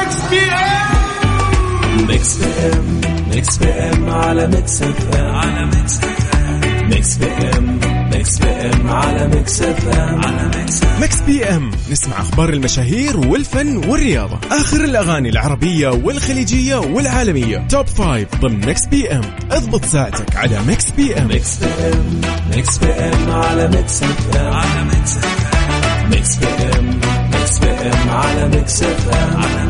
Mix PM Mix PM Mix PM على Mix FM على Mix FM Mix PM Mix PM على Mix FM على Mix Mix PM نسمع أخبار المشاهير والفن والرياضه اخر الاغاني العربيه والخليجيه والعالميه Top Five ضمن Mix PM اضبط ساعتك على Mix PM Mix PM Mix PM على Mix FM على Mix FM Mix P M Mix PM على Mix FM على Mix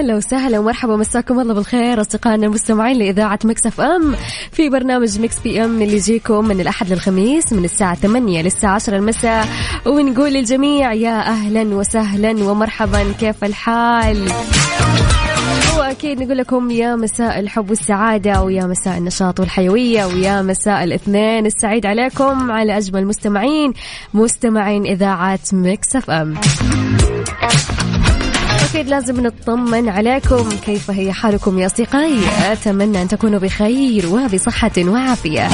هلا وسهلا ومرحبا مساكم الله بالخير. أصدقائنا المستمعين لإذاعة Mix FM في برنامج Mix PM اللي يجيكم من الأحد للخميس من الساعة 8 للساعة 10 المساء. ونقول للجميع يا أهلا وسهلا ومرحبا. كيف الحال؟ واكيد نقول لكم يا مساء الحب والسعادة ويا مساء النشاط والحيوية ويا مساء الاثنين. السعيد عليكم على أجمل مستمعين مستمعين إذاعة Mix FM. أكيد لازم نطمن عليكم كيف هي حالكم يا أصدقائي؟ أتمنى أن تكونوا بخير وبصحة وعافية.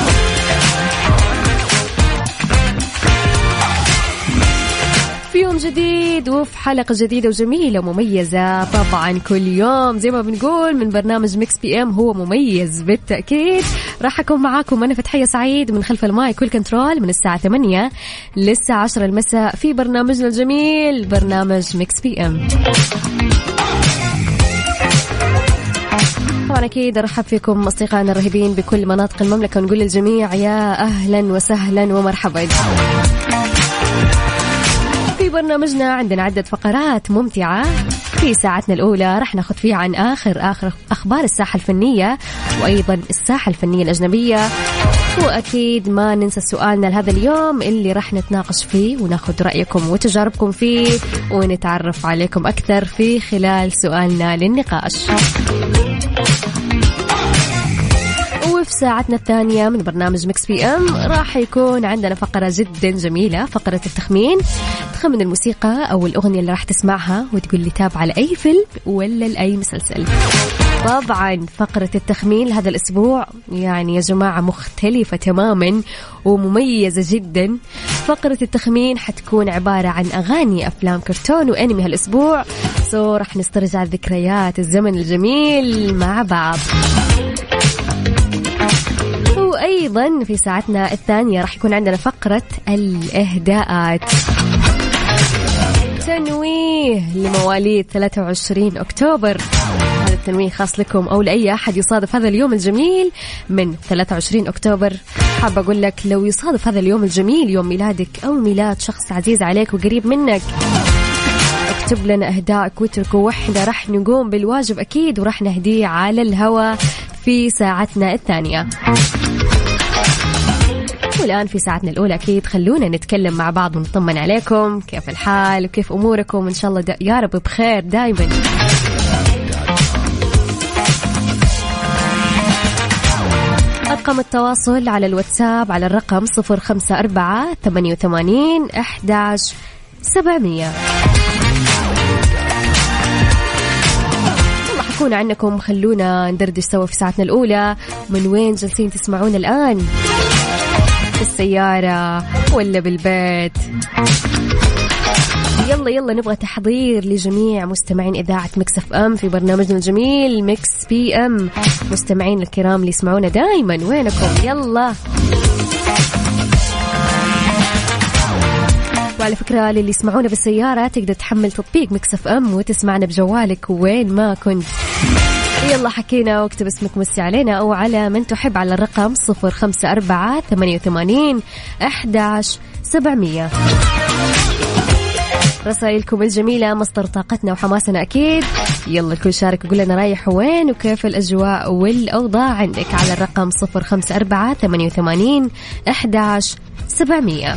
يوم جديد وفي حلقة جديدة وجميلة ومميزة. طبعا كل يوم زي ما بنقول من برنامج Mix PM هو مميز بالتأكيد. راح أكون معاكم أنا فتحية سعيد من خلف ال mic وال control من الساعة 8 للساعة 10 المساء في برنامجنا الجميل برنامج Mix PM طبعا أكيد أرحب فيكم أصدقائنا الرهيبين بكل مناطق المملكة ونقول للجميع يا أهلا وسهلا ومرحبا. في برنامجنا عندنا عدة فقرات ممتعة. في ساعتنا الأولى راح ناخذ فيها عن آخر آخر أخبار الساحة الفنية وأيضا الساحة الفنية الأجنبية. وأكيد ما ننسى سؤالنا لهذا اليوم اللي راح نتناقش فيه وناخذ رأيكم وتجاربكم فيه ونتعرف عليكم أكثر في خلال سؤالنا للنقاش. وفي ساعتنا الثانية من برنامج Mix PM راح يكون عندنا فقرة جدا جميلة فقرة التخمين. تخمن الموسيقى أو الأغنية اللي راح تسمعها وتقول لي تابعة لأي فيلم ولا لأي مسلسل. طبعا فقرة التخمين هذا الأسبوع يعني يا جماعة مختلفة تماما ومميزة جدا. فقرة التخمين حتكون عبارة عن أغاني أفلام كرتون وأنمي هالأسبوع. سو راح نسترجع ذكريات الزمن الجميل مع بعض. وأيضا في ساعتنا الثانية راح يكون عندنا فقرة الإهداءات. تنويه لمواليد 23 أكتوبر. هذا التنويه خاص لكم أو لأي أحد يصادف هذا اليوم الجميل من 23 أكتوبر. حابه أقول لك لو يصادف هذا اليوم الجميل يوم ميلادك أو ميلاد شخص عزيز عليك وقريب منك اكتب لنا اهدائك واتركوا واحدة راح نقوم بالواجب أكيد وراح نهديه على الهواء في ساعتنا الثانية. والآن في ساعتنا الأولى أكيد خلونا نتكلم مع بعض ونطمن عليكم. كيف الحال وكيف أموركم؟ إن شاء الله دا يا رب بخير دائما رقم التواصل على الواتساب على الرقم 054 88 11 700 شاركونا عنكم. خلونا ندردش سوا في ساعتنا الأولى. من وين جالسين تسمعونا الآن؟ في السيارة ولا بالبيت؟ يلا يلا نبغى تحضير لجميع مستمعين إذاعة Mix FM في برنامجنا الجميل Mix PM. مستمعين الكرام اللي يسمعونا دايما. وينكم؟ يلا. وعلى فكرة للي يسمعونا بالسيارة تقدر تحمل تطبيق Mix FM وتسمعنا بجوالك وين ما كنت. يلا حكينا واكتب اسمك مسي علينا أو على من تحب على الرقم 054 88 11700 رسائلكم الجميلة مصدر طاقتنا وحماسنا أكيد. يلا الكل شارك وقول لنا رايح وين وكيف الأجواء والأوضاع عندك على الرقم 054 88 11 700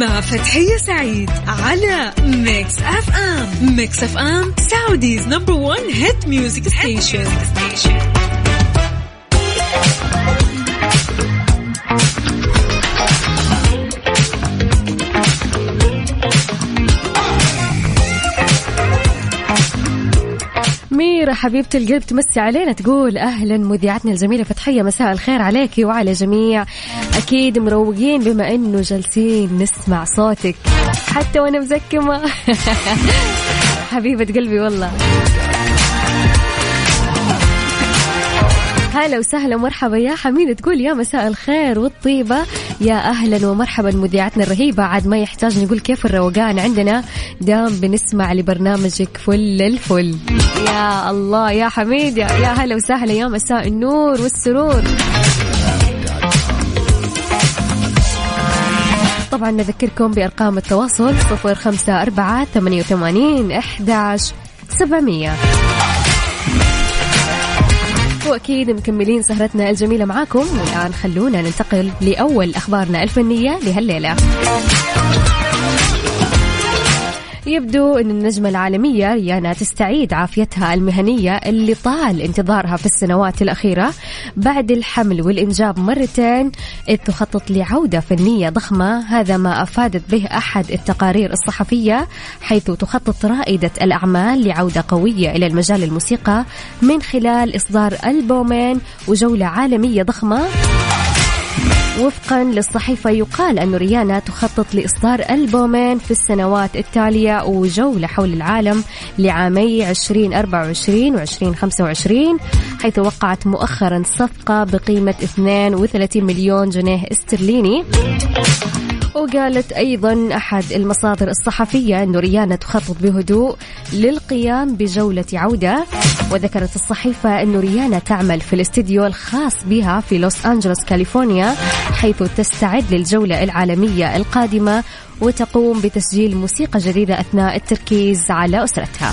مع فتحية سعيد على Mix FM Mix FM Saudi's number one hit music station ميرا حبيبة القلب تمسي علينا تقول أهلا مذيعتنا الجميلة فتحية. مساء الخير عليك وعلى جميع. أكيد مروقين بما أنه جالسين نسمع صوتك. حتى وأنا مزكمة. حبيبة قلبي والله. هلا وسهلا مرحبا يا حميد. تقول يا مساء الخير والطيبة. يا أهلا ومرحبا مذيعتنا الرهيبة. عاد ما يحتاج نقول كيف الروقان. عندنا دام بنسمع لبرنامجك فل الفل. يا الله يا حميد يا, يا هلا وسهلا. يا مساء النور والسرور. طبعا نذكركم بأرقام التواصل صفر خمسة أربعة ثمانية وثمانين أحداش سبعمية. وأكيد مكملين سهرتنا الجميلة معاكم. والان خلونا ننتقل لأول أخبارنا الفنية لهالليلة. يبدو أن النجمة العالمية ريانا تستعيد عافيتها المهنية اللي طال انتظارها في السنوات الأخيرة بعد الحمل والإنجاب مرتين إذ تخطط لعودة فنية ضخمة. هذا ما أفادت به أحد التقارير الصحفية حيث تخطط رائدة الأعمال لعودة قوية إلى المجال الموسيقى من خلال إصدار ألبومين وجولة عالمية ضخمة. وفقا للصحيفة يقال أن ريانا تخطط لإصدار ألبومين في السنوات التالية وجولة حول العالم لعامي 2024 و 2025 حيث وقعت مؤخرا صفقة بقيمة 32 مليون جنيه استرليني. وقالت أيضا أحد المصادر الصحفية أن ريانا تخطط بهدوء للقيام بجولة عودة وذكرت الصحيفة أن ريانا تعمل في الاستديو الخاص بها في لوس أنجلوس كاليفورنيا حيث تستعد للجولة العالمية القادمة وتقوم بتسجيل موسيقى جديدة أثناء التركيز على أسرتها.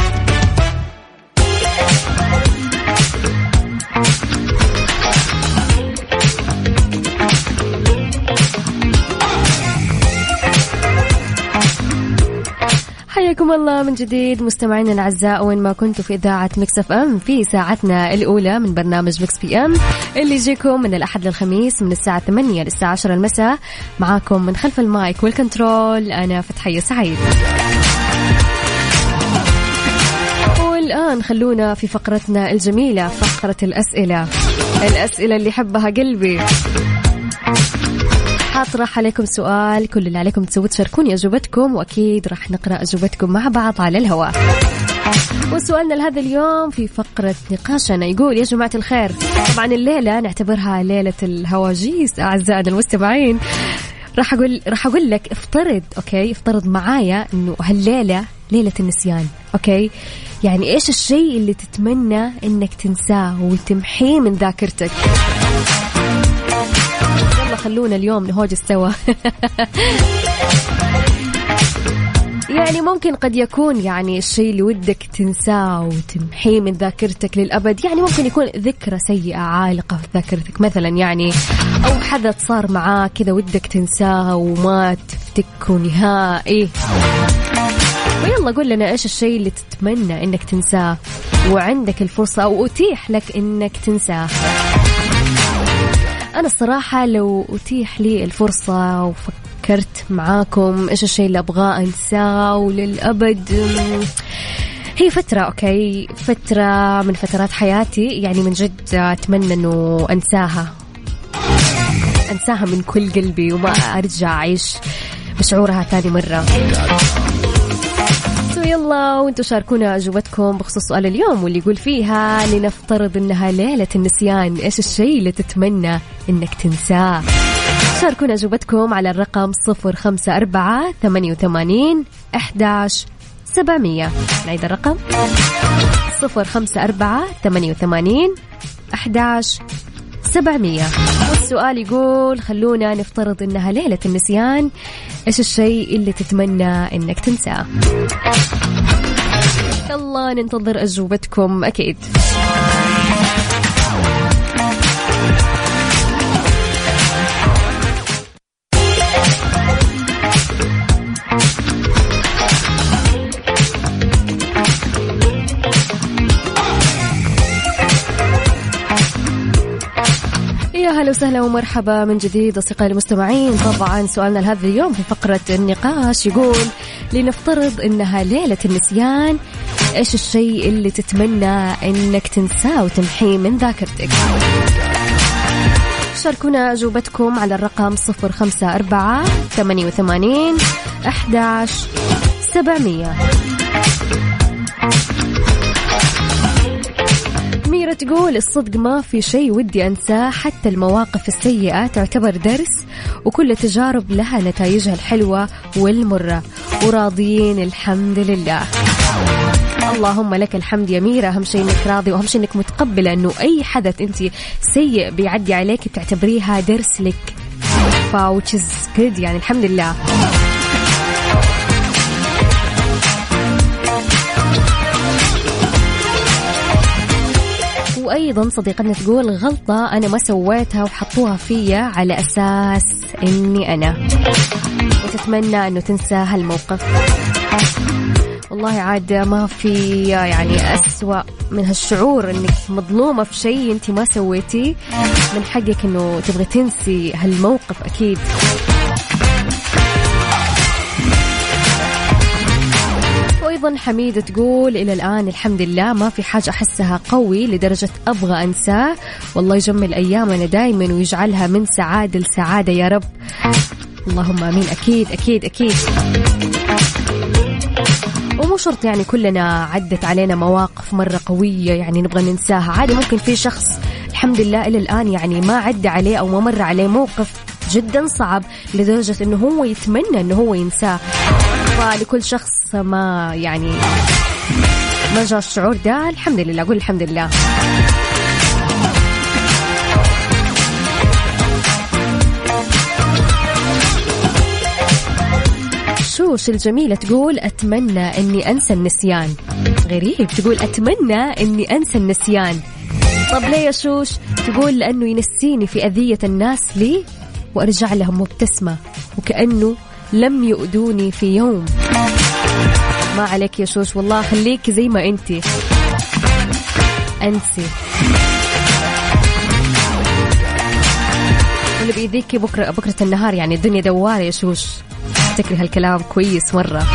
حياكم الله من جديد مستمعينا الأعزاء وين ما كنتوا في إذاعة Mix FM في ساعتنا الأولى من برنامج Mix PM اللي يجيكم من الأحد للخميس من الساعة 8 للساعة 10 المساء. معاكم من خلف المايك والكنترول أنا فتحية سعيد. والآن خلونا في فقرتنا الجميلة فقرة الأسئلة. الأسئلة اللي حبها قلبي. حاطرح عليكم سؤال كل اللي عليكم تسووا تشاركوني أجوبتكم وأكيد راح نقرأ أجوبتكم مع بعض على الهواء. وسؤالنا لهذا اليوم في فقرة نقاشنا يقول يا جماعة الخير طبعا الليلة نعتبرها ليلة الهواجيس أعزائنا المستمعين. راح أقول راح أقول لك افترض okay افترض معايا إنه هالليلة ليلة النسيان okay؟ يعني إيش الشيء اللي تتمنى إنك تنساه وتمحيه من ذاكرتك؟ خلونا اليوم نهوجس سوا يعني ممكن قد يكون يعني الشيء اللي ودك تنساه وتمحيه من ذاكرتك للأبد يعني ممكن يكون ذكرى سيئة عالقة في ذاكرتك. مثلا يعني أو حدث صار معاك كذا ودك تنساه وما تفتكه نهائي. ويلا قول لنا إيش الشيء اللي تتمنى إنك تنساه وعندك الفرصة أو أتيح لك إنك تنساه. أنا الصراحة لو أتيح لي الفرصة وفكرت معاكم إيش الشيء اللي أبغاه أنساه وللأبد أم، هي فترة okay؟ فترة من فترات حياتي يعني من جد أتمنى إنه أنساها. أنساها من كل قلبي وما أرجع أعيش بشعورها ثاني مرة. so يلا وأنتم شاركونا أجوبتكم بخصوص سؤال اليوم واللي يقول فيها لنفترض إنها ليلة النسيان إيش الشيء اللي تتمنى إنك تنساه؟ شاركونا أجوبتكم على الرقم صفر خمسة أربعة ثمانية وثمانين أحداش سبعمية. نعيد الرقم. صفر خمسة أربعة ثمانية وثمانين أحداش سبعمية. والسؤال يقول خلونا نفترض إنها ليلة النسيان. إيش الشيء اللي تتمنى إنك تنساه؟ يلا ننتظر أجوبتكم أكيد. أهلا وسهلا ومرحبا من جديد أصدقائي المستمعين. طبعا سؤالنا لهذا اليوم في فقرة النقاش يقول لنفترض أنها ليلة النسيان إيش الشيء اللي تتمنى أنك تنساه وتمحيه من ذاكرتك؟ شاركونا أجوبتكم على الرقم 054 88 11 700 تقول الصدق ما في شيء ودي أنساه حتى المواقف السيئة تعتبر درس وكل تجارب لها نتائجها الحلوة والمرة. وراضيين الحمد لله. اللهم لك الحمد يا ميرا أهم شيء إنك راضي وأهم شيء إنك متقبله أنه أي حدث أنت سيء بيعدي عليك بتعتبريها درس لك. فا which يعني الحمد لله. وأيضا صديقتنا تقول غلطة أنا ما سويتها وحطوها فيا على أساس إني أنا. وتتمنى أنه تنسى هالموقف. والله عاد ما في يعني أسوأ من هالشعور إنك مظلومة في شيء أنت ما سويتيه. من حقك إنه تبغي تنسي هالموقف أكيد. وأيضا حميدة تقول إلى الآن الحمد لله ما في حاجة أحسها قوي لدرجة أبغى انساه والله يجمل أيامنا دائما ويجعلها من سعادة لسعادة يا رب. اللهم آمين. أكيد أكيد أكيد. ومو شرط يعني كلنا عدت علينا مواقف مرة قوية يعني نبغى ننساها. عادي ممكن في شخص الحمد لله إلى الآن يعني ما عدى عليه أو ما مر عليه موقف جدا صعب لدرجة أنه هو يتمنى أنه هو ينساه. فلكل شخص ما يعني ما جاء الشعور ده. الحمد لله أقول الحمد لله. شوش الجميلة تقول أتمنى أني أنسى النسيان. غريب تقول أتمنى أني أنسى النسيان. طب ليه يا شوش؟ تقول لأنه ينسيني في أذية الناس لي وأرجع لهم مبتسمة وكأنه لم يؤذوني في يوم. ما عليك يا شوش والله خليك زي ما أنت. أنسي. واللي بيديكي بكرة بكرة النهار يعني الدنيا دوارة يا شوش. افتكري هالكلام كويس مرة.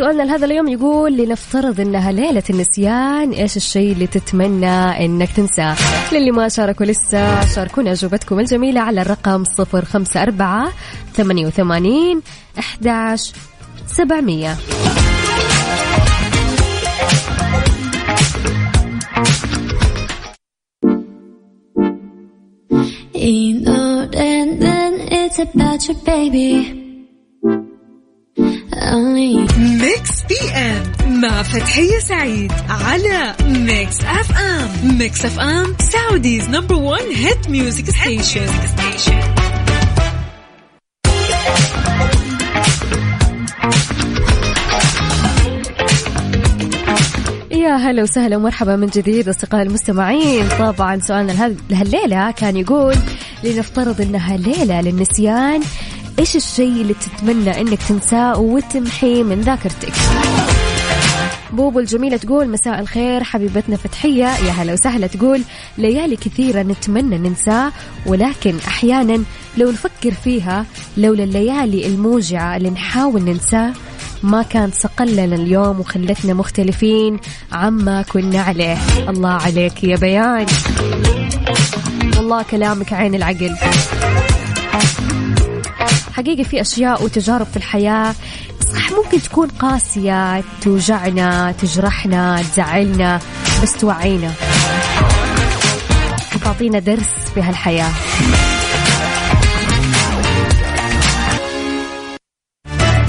سؤالنا لهذا اليوم يقول لنفترض إنها ليلة النسيان إيش الشيء اللي تتمنى إنك تنساه للي ما شاركوا لسه شاركونا أجوبتكم الجميلة على الرقم صفر خمسة أربعة ثمانية وثمانين أحداش سبعمية You know then it's about your baby. Mix PM مع فتحية سعيد على Mix FM Mix FM Saudi's number 1 hit music station يا هلا وسهلا ومرحبا من جديد اصدقائي المستمعين. طبعا سؤالنا لهال- لهالليلة كان يقول لنفترض إنها ليلة للنسيان إيش الشيء اللي تتمنى إنك تنساه وتمحيه من ذاكرتك؟ بوبو الجميلة تقول مساء الخير حبيبتنا فتحية. يا هلا وسهلا تقول ليالي كثيرة نتمنى ننساه ولكن أحيانا لو نفكر فيها لولا الليالي الموجعة اللي نحاول ننساه ما كان صقلنا اليوم وخلتنا مختلفين عما كنا عليه. الله عليك يا بيان. والله كلامك عين العقل. حقيقة في أشياء وتجارب في الحياة. صح ممكن تكون قاسية توجعنا تجرحنا تزعلنا بس توعينا. تعطينا درس في هالحياة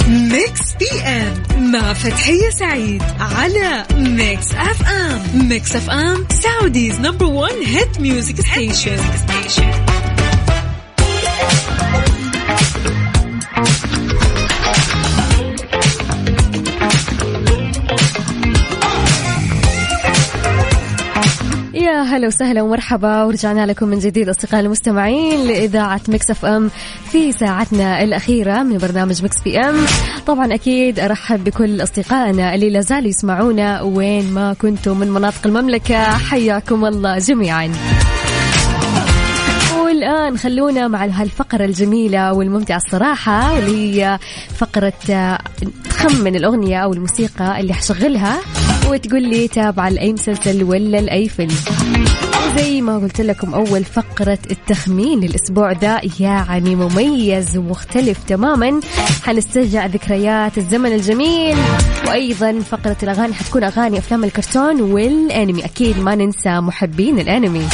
Mix PM مع فتحية سعيد على Mix FM. Mix FM Saudi's number 1 hit music station. هلا وسهلا ومرحبا. ورجعنا لكم من جديد أصدقائي المستمعين لإذاعة Mix FM في ساعتنا الأخيرة من برنامج Mix PM. طبعا أكيد أرحب بكل أصدقائنا اللي لا زالوا يسمعونا وين ما كنتم من مناطق المملكة. حياكم الله جميعا. والآن خلونا مع هالفقرة الجميلة والممتعة الصراحة واللي هي فقرة تخمن الأغنية أو الموسيقى اللي حشغلها. وتقول لي تابعة لأي مسلسل ولا لأي فيلم. زي ما قلت لكم أول فقرة التخمين للأسبوع ذا يعني مميز ومختلف تماما. حنسترجع ذكريات الزمن الجميل وأيضا فقرة الأغاني حتكون أغاني أفلام الكرتون والأنمي. أكيد ما ننسى محبين الأنمي.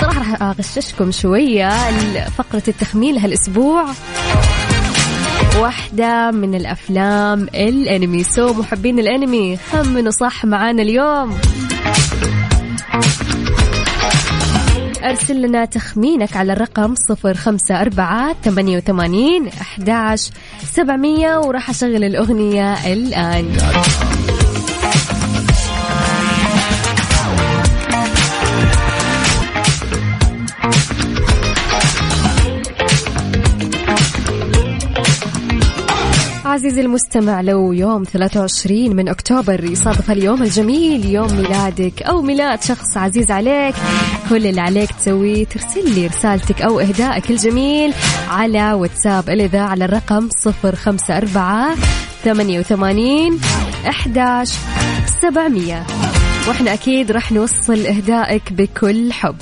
صراحة راح أغششكم شوية فقرة التخمين لهالأسبوع. واحدة من الأفلام الأنمي. سو محبين الأنمي خمنوا صح معانا اليوم. أرسل لنا تخمينك على الرقم صفر خمسة أربعة ثمانية وثمانين أحداش سبعمية وراح أشغل الأغنية الآن. عزيزي المستمع لو يوم 23 من أكتوبر يصادف اليوم الجميل يوم ميلادك أو ميلاد شخص عزيز عليك كل اللي عليك تسويه ترسل لي رسالتك أو إهدائك الجميل على واتساب. الإذاعة على الرقم 054 88 11 700 وإحنا أكيد راح نوصل إهدائك بكل حب.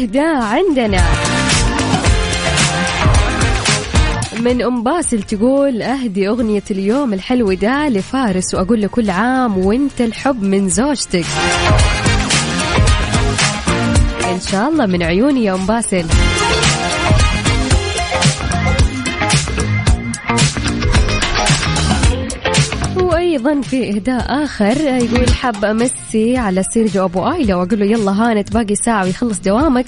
إهداء عندنا. من أم باسل تقول أهدي أغنية اليوم الحلو ده لفارس وأقول له كل عام وإنت الحب من زوجتك. إن شاء الله من عيوني يا أم باسل وأيضا في إهداء آخر يقول حاب أمسي على سيرجو أبو ايلا وأقول له يلا هانت باقي ساعة ويخلص دوامك.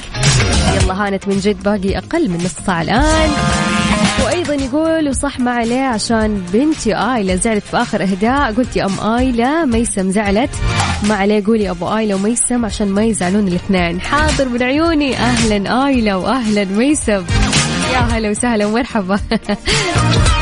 يلا هانت من جد باقي أقل من نص ساعة الآن. وأيضا يقول وصح ما عليه عشان بنتي ايلا زعلت في آخر إهداء. قلت يا أم ايلا ميسم زعلت. ما عليه قولي أبو ايلا وميسم عشان ما يزعلون الاثنين. حاضر من عيوني. أهلا ايلا واهلا ميسم. يا هلا وسهلا ومرحبا.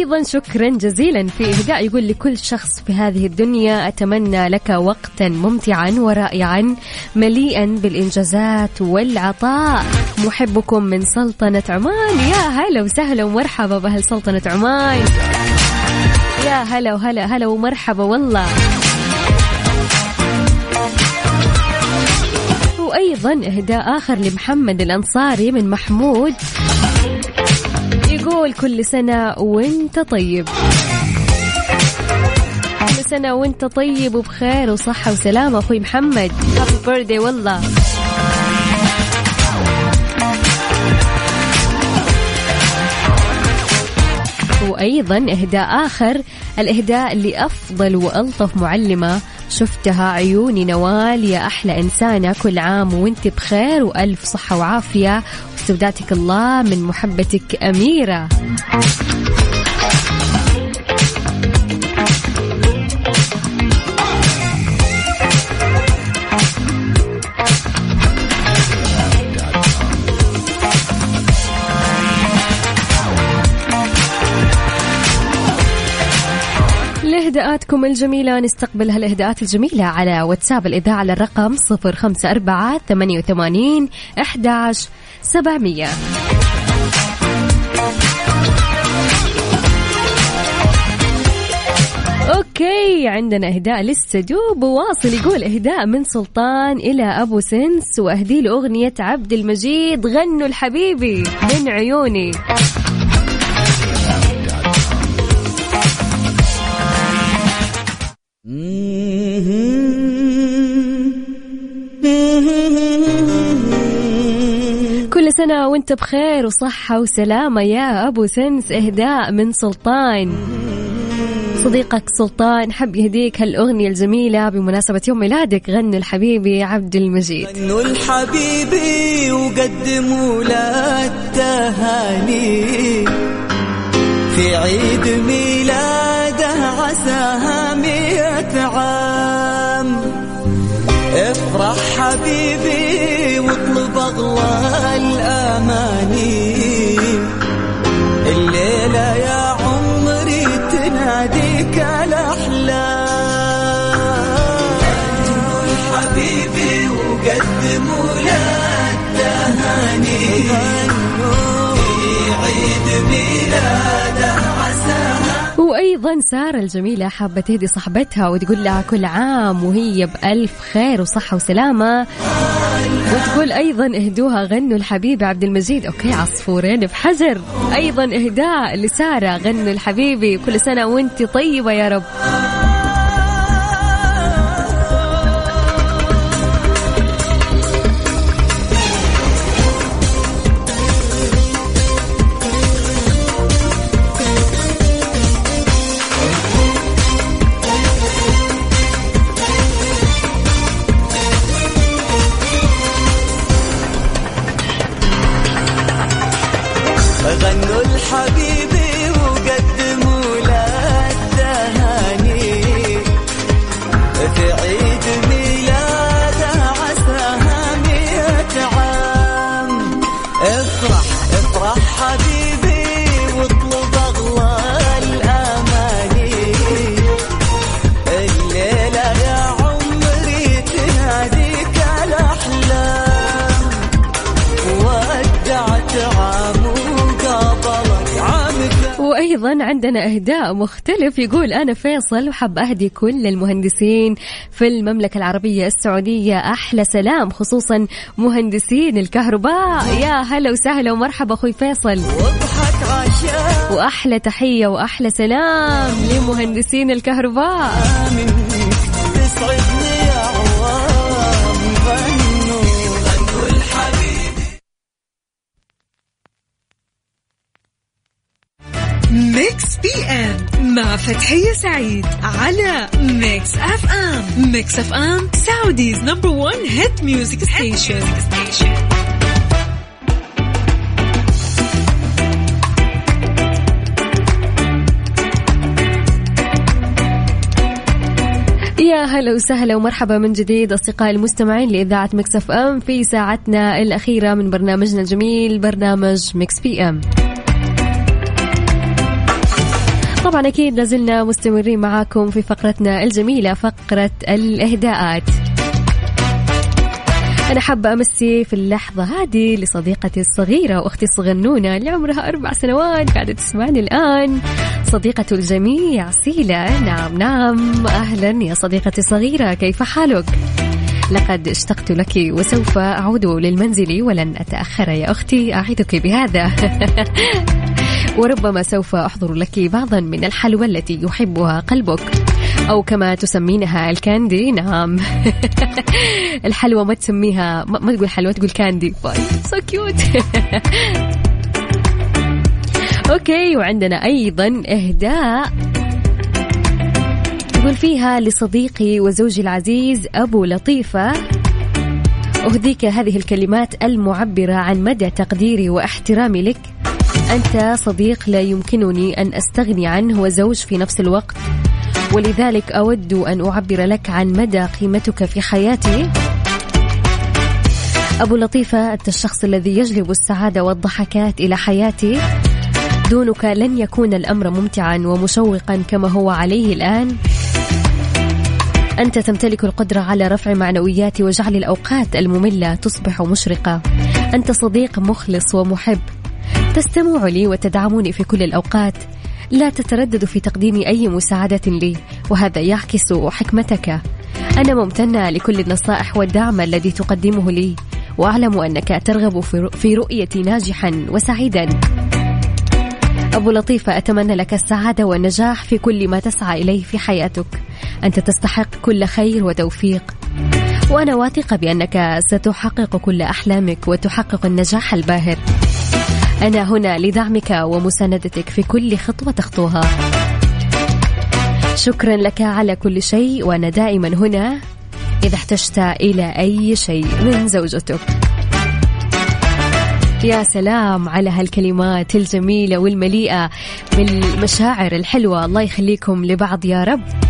وأيضا شكرا جزيلا في اهداء يقول لكل شخص في هذه الدنيا أتمنى لك وقتا ممتعا ورائعا مليئا بالإنجازات والعطاء. محبكم من سلطنة عمان. يا هلا وسهلا ومرحبا بأهل سلطنة عمان. يا هلا وهلا هلا ومرحبا والله. وأيضا إهداء آخر لمحمد الأنصاري من محمود. يقول كل سنة وانت طيب. كل سنة وانت طيب وبخير وصحة وسلامة. أخوي محمد هابي بيرثدي والله. وأيضا إهداء آخر الإهداء لأفضل وألطف معلمة. شفتها عيوني نوال يا أحلى إنسانة. كل عام وأنت بخير وألف صحة وعافية. واستودعتك الله من محبتك أميرة. إهداءاتكم الجميلة. نستقبل هالإهداءات الجميلة على واتساب الإذاعة على الرقم صفر خمسة أربعة ثمانية وثمانين أحداش سبعمية. أوكي عندنا إهداء لسه دوب واصل يقول إهداء من سلطان إلى أبو سنس. وأهدي له اغنيه عبد المجيد غنوا الحبيبي من عيوني. سنة وانت بخير وصحة وسلامة يا أبو سنس إهداء من سلطان. صديقك سلطان حب يهديك هالأغنية الجميلة بمناسبة يوم ميلادك غنوا الحبيبي عبد المجيد. غنوا الحبيبي وقدموا له التهاني في عيد ميلاده عساها مئة عام. افرح حبيبي واطلب اغلى الاماني الليلة يا عمري تناديك الأحلام. حبيبي وقدموا له التهاني في عيد ميلاده عساها وأيضا سارة الجميلة حابة تهدي صاحبتها وتقول لها كل عام وهي بألف خير وصحة وسلامة. وتقول أيضا اهدوها غنوا الحبيب عبد المجيد. أوكي عصفورين بحجر. أيضا إهداء لسارة غنوا الحبيبي كل سنة وانت طيبة يا رب. وأيضا عندنا إهداء مختلف. يقول أنا فيصل وحب أهدي كل المهندسين في المملكة العربية السعودية. أحلى سلام خصوصا مهندسين الكهرباء. يا هلا وسهلا ومرحبا أخوي فيصل. وأحلى تحية وأحلى سلام لمهندسين الكهرباء. Mix PM مع فتحية سعيد على Mix FM Mix FM Saudi's number 1 hit music station يا هلا وسهلا ومرحبا من جديد أصدقائي المستمعين لإذاعة Mix FM في ساعتنا الأخيرة من برنامجنا الجميل برنامج Mix PM طبعا أكيد لازلنا مستمرين معاكم في فقرتنا الجميلة فقرة الإهداءات. أنا حابة أمسي في اللحظة هذه لصديقتي الصغيرة وأختي الصغنونة اللي عمرها أربع سنوات قاعدة تسمعني الآن. صديقة الجميع سيلا نعم نعم. أهلا يا صديقتي الصغيرة كيف حالك؟ لقد اشتقت لك وسوف أعود للمنزل ولن أتأخر يا أختي أعدك بهذا. وربما سوف أحضر لك بعضا من الحلوى التي يحبها قلبك. أو كما تسمينها ال candy. نعم. الحلوى ما تسميها ما تقول حلوى تقول candy. so cute okay وعندنا أيضا إهداء. يقول فيها لصديقي وزوجي العزيز أبو لطيفة. أهديك هذه الكلمات المعبرة عن مدى تقديري واحترامي لك. أنت صديق لا يمكنني أن أستغني عنه وزوج في نفس الوقت. ولذلك أود أن أعبر لك عن مدى قيمتك في حياتي. أبو لطيفة أنت الشخص الذي يجلب السعادة والضحكات إلى حياتي. دونك لن يكون الأمر ممتعا ومشوقا كما هو عليه الآن. أنت تمتلك القدرة على رفع معنوياتي وجعل الأوقات المملة تصبح مشرقة. أنت صديق مخلص ومحب. تستمع لي وتدعمني في كل الأوقات. لا تتردد في تقديم أي مساعدة لي وهذا يعكس حكمتك. أنا ممتنة لكل النصائح والدعم الذي تقدمه لي وأعلم أنك ترغب في رؤيتي ناجحا وسعيدا. أبو لطيفة أتمنى لك السعادة والنجاح في كل ما تسعى إليه في حياتك. أنت تستحق كل خير وتوفيق. وأنا واثقة بأنك ستحقق كل أحلامك وتحقق النجاح الباهر. أنا هنا لدعمك ومساندتك في كل خطوة تخطوها. شكرا لك على كل شيء وأنا دائما هنا إذا احتجت إلى أي شيء من زوجتك. يا سلام على هالكلمات الجميلة والمليئة بالمشاعر الحلوة. الله يخليكم لبعض يا رب.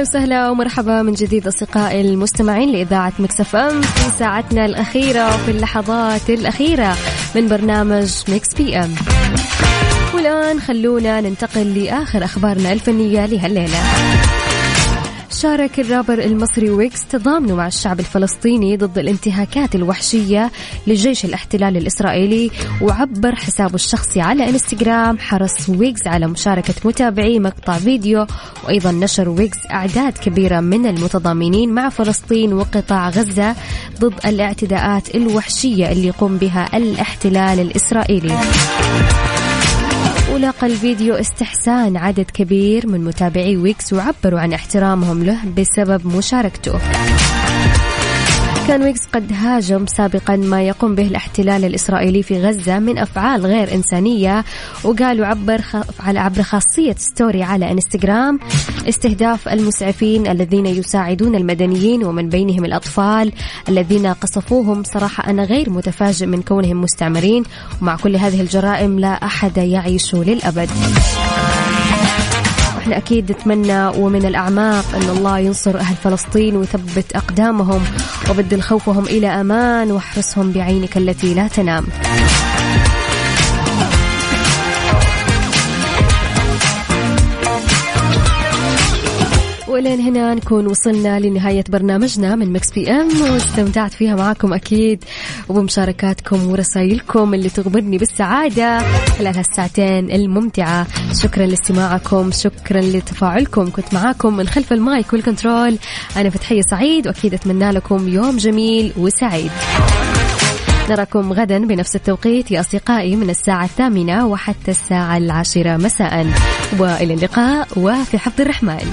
أهلا وسهلا ومرحبا من جديد أصدقائي المستمعين لإذاعة Mix FM في ساعتنا الأخيرة وفي اللحظات الأخيرة من برنامج Mix PM. والآن خلونا ننتقل لآخر أخبارنا الفنية لهالليلة. شارك الرابر المصري ويجز تضامنه مع الشعب الفلسطيني ضد الانتهاكات الوحشية لجيش الاحتلال الإسرائيلي وعبر حسابه الشخصي على إنستغرام حرص ويجز على مشاركة متابعي مقطع فيديو. وأيضا نشر ويجز أعداد كبيرة من المتضامنين مع فلسطين وقطاع غزة ضد الاعتداءات الوحشية اللي يقوم بها الاحتلال الإسرائيلي. ولاقى الفيديو استحسان عدد كبير من متابعي ويجز وعبروا عن احترامهم له بسبب مشاركته. كان ويجز قد هاجم سابقا ما يقوم به الاحتلال الإسرائيلي في غزة من أفعال غير إنسانية وقال عبر على عبر خاصية ستوري على إنستغرام استهداف المسعفين الذين يساعدون المدنيين ومن بينهم الأطفال الذين قصفوهم. صراحة أنا غير متفاجئ من كونهم مستعمرين ومع كل هذه الجرائم لا أحد يعيش للأبد. إحنا أكيد نتمنى ومن الأعماق أن الله ينصر أهل فلسطين ويثبت أقدامهم وبدل خوفهم إلى أمان واحرسهم بعينك التي لا تنام. ولين هنا نكون وصلنا لنهاية برنامجنا من Mix PM واستمتعت فيها معاكم أكيد وبمشاركاتكم ورسائلكم اللي تغمرني بالسعادة خلال هالساعتين الممتعة. شكرا لاستماعكم شكرا لتفاعلكم. كنت معاكم من خلف ال mic وال control أنا فتحية سعيد وأكيد أتمنى لكم يوم جميل وسعيد. نراكم غدا بنفس التوقيت يا أصدقائي من الساعة الثامنة وحتى الساعة العاشرة مساء. وإلى اللقاء وفي حفظ الرحمن.